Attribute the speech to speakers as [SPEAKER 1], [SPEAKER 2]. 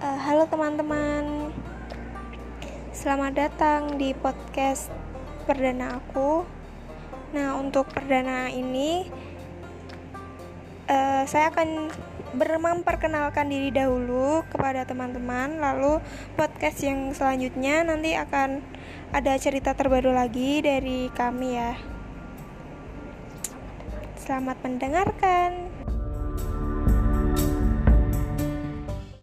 [SPEAKER 1] Eh, halo teman-teman, selamat datang di podcast perdana aku. Nah, untuk perdana ini, uh, saya akan memperkenalkan diri dahulu kepada teman-teman. Lalu, podcast yang selanjutnya nanti akan ada cerita terbaru lagi dari kami, ya. Selamat mendengarkan.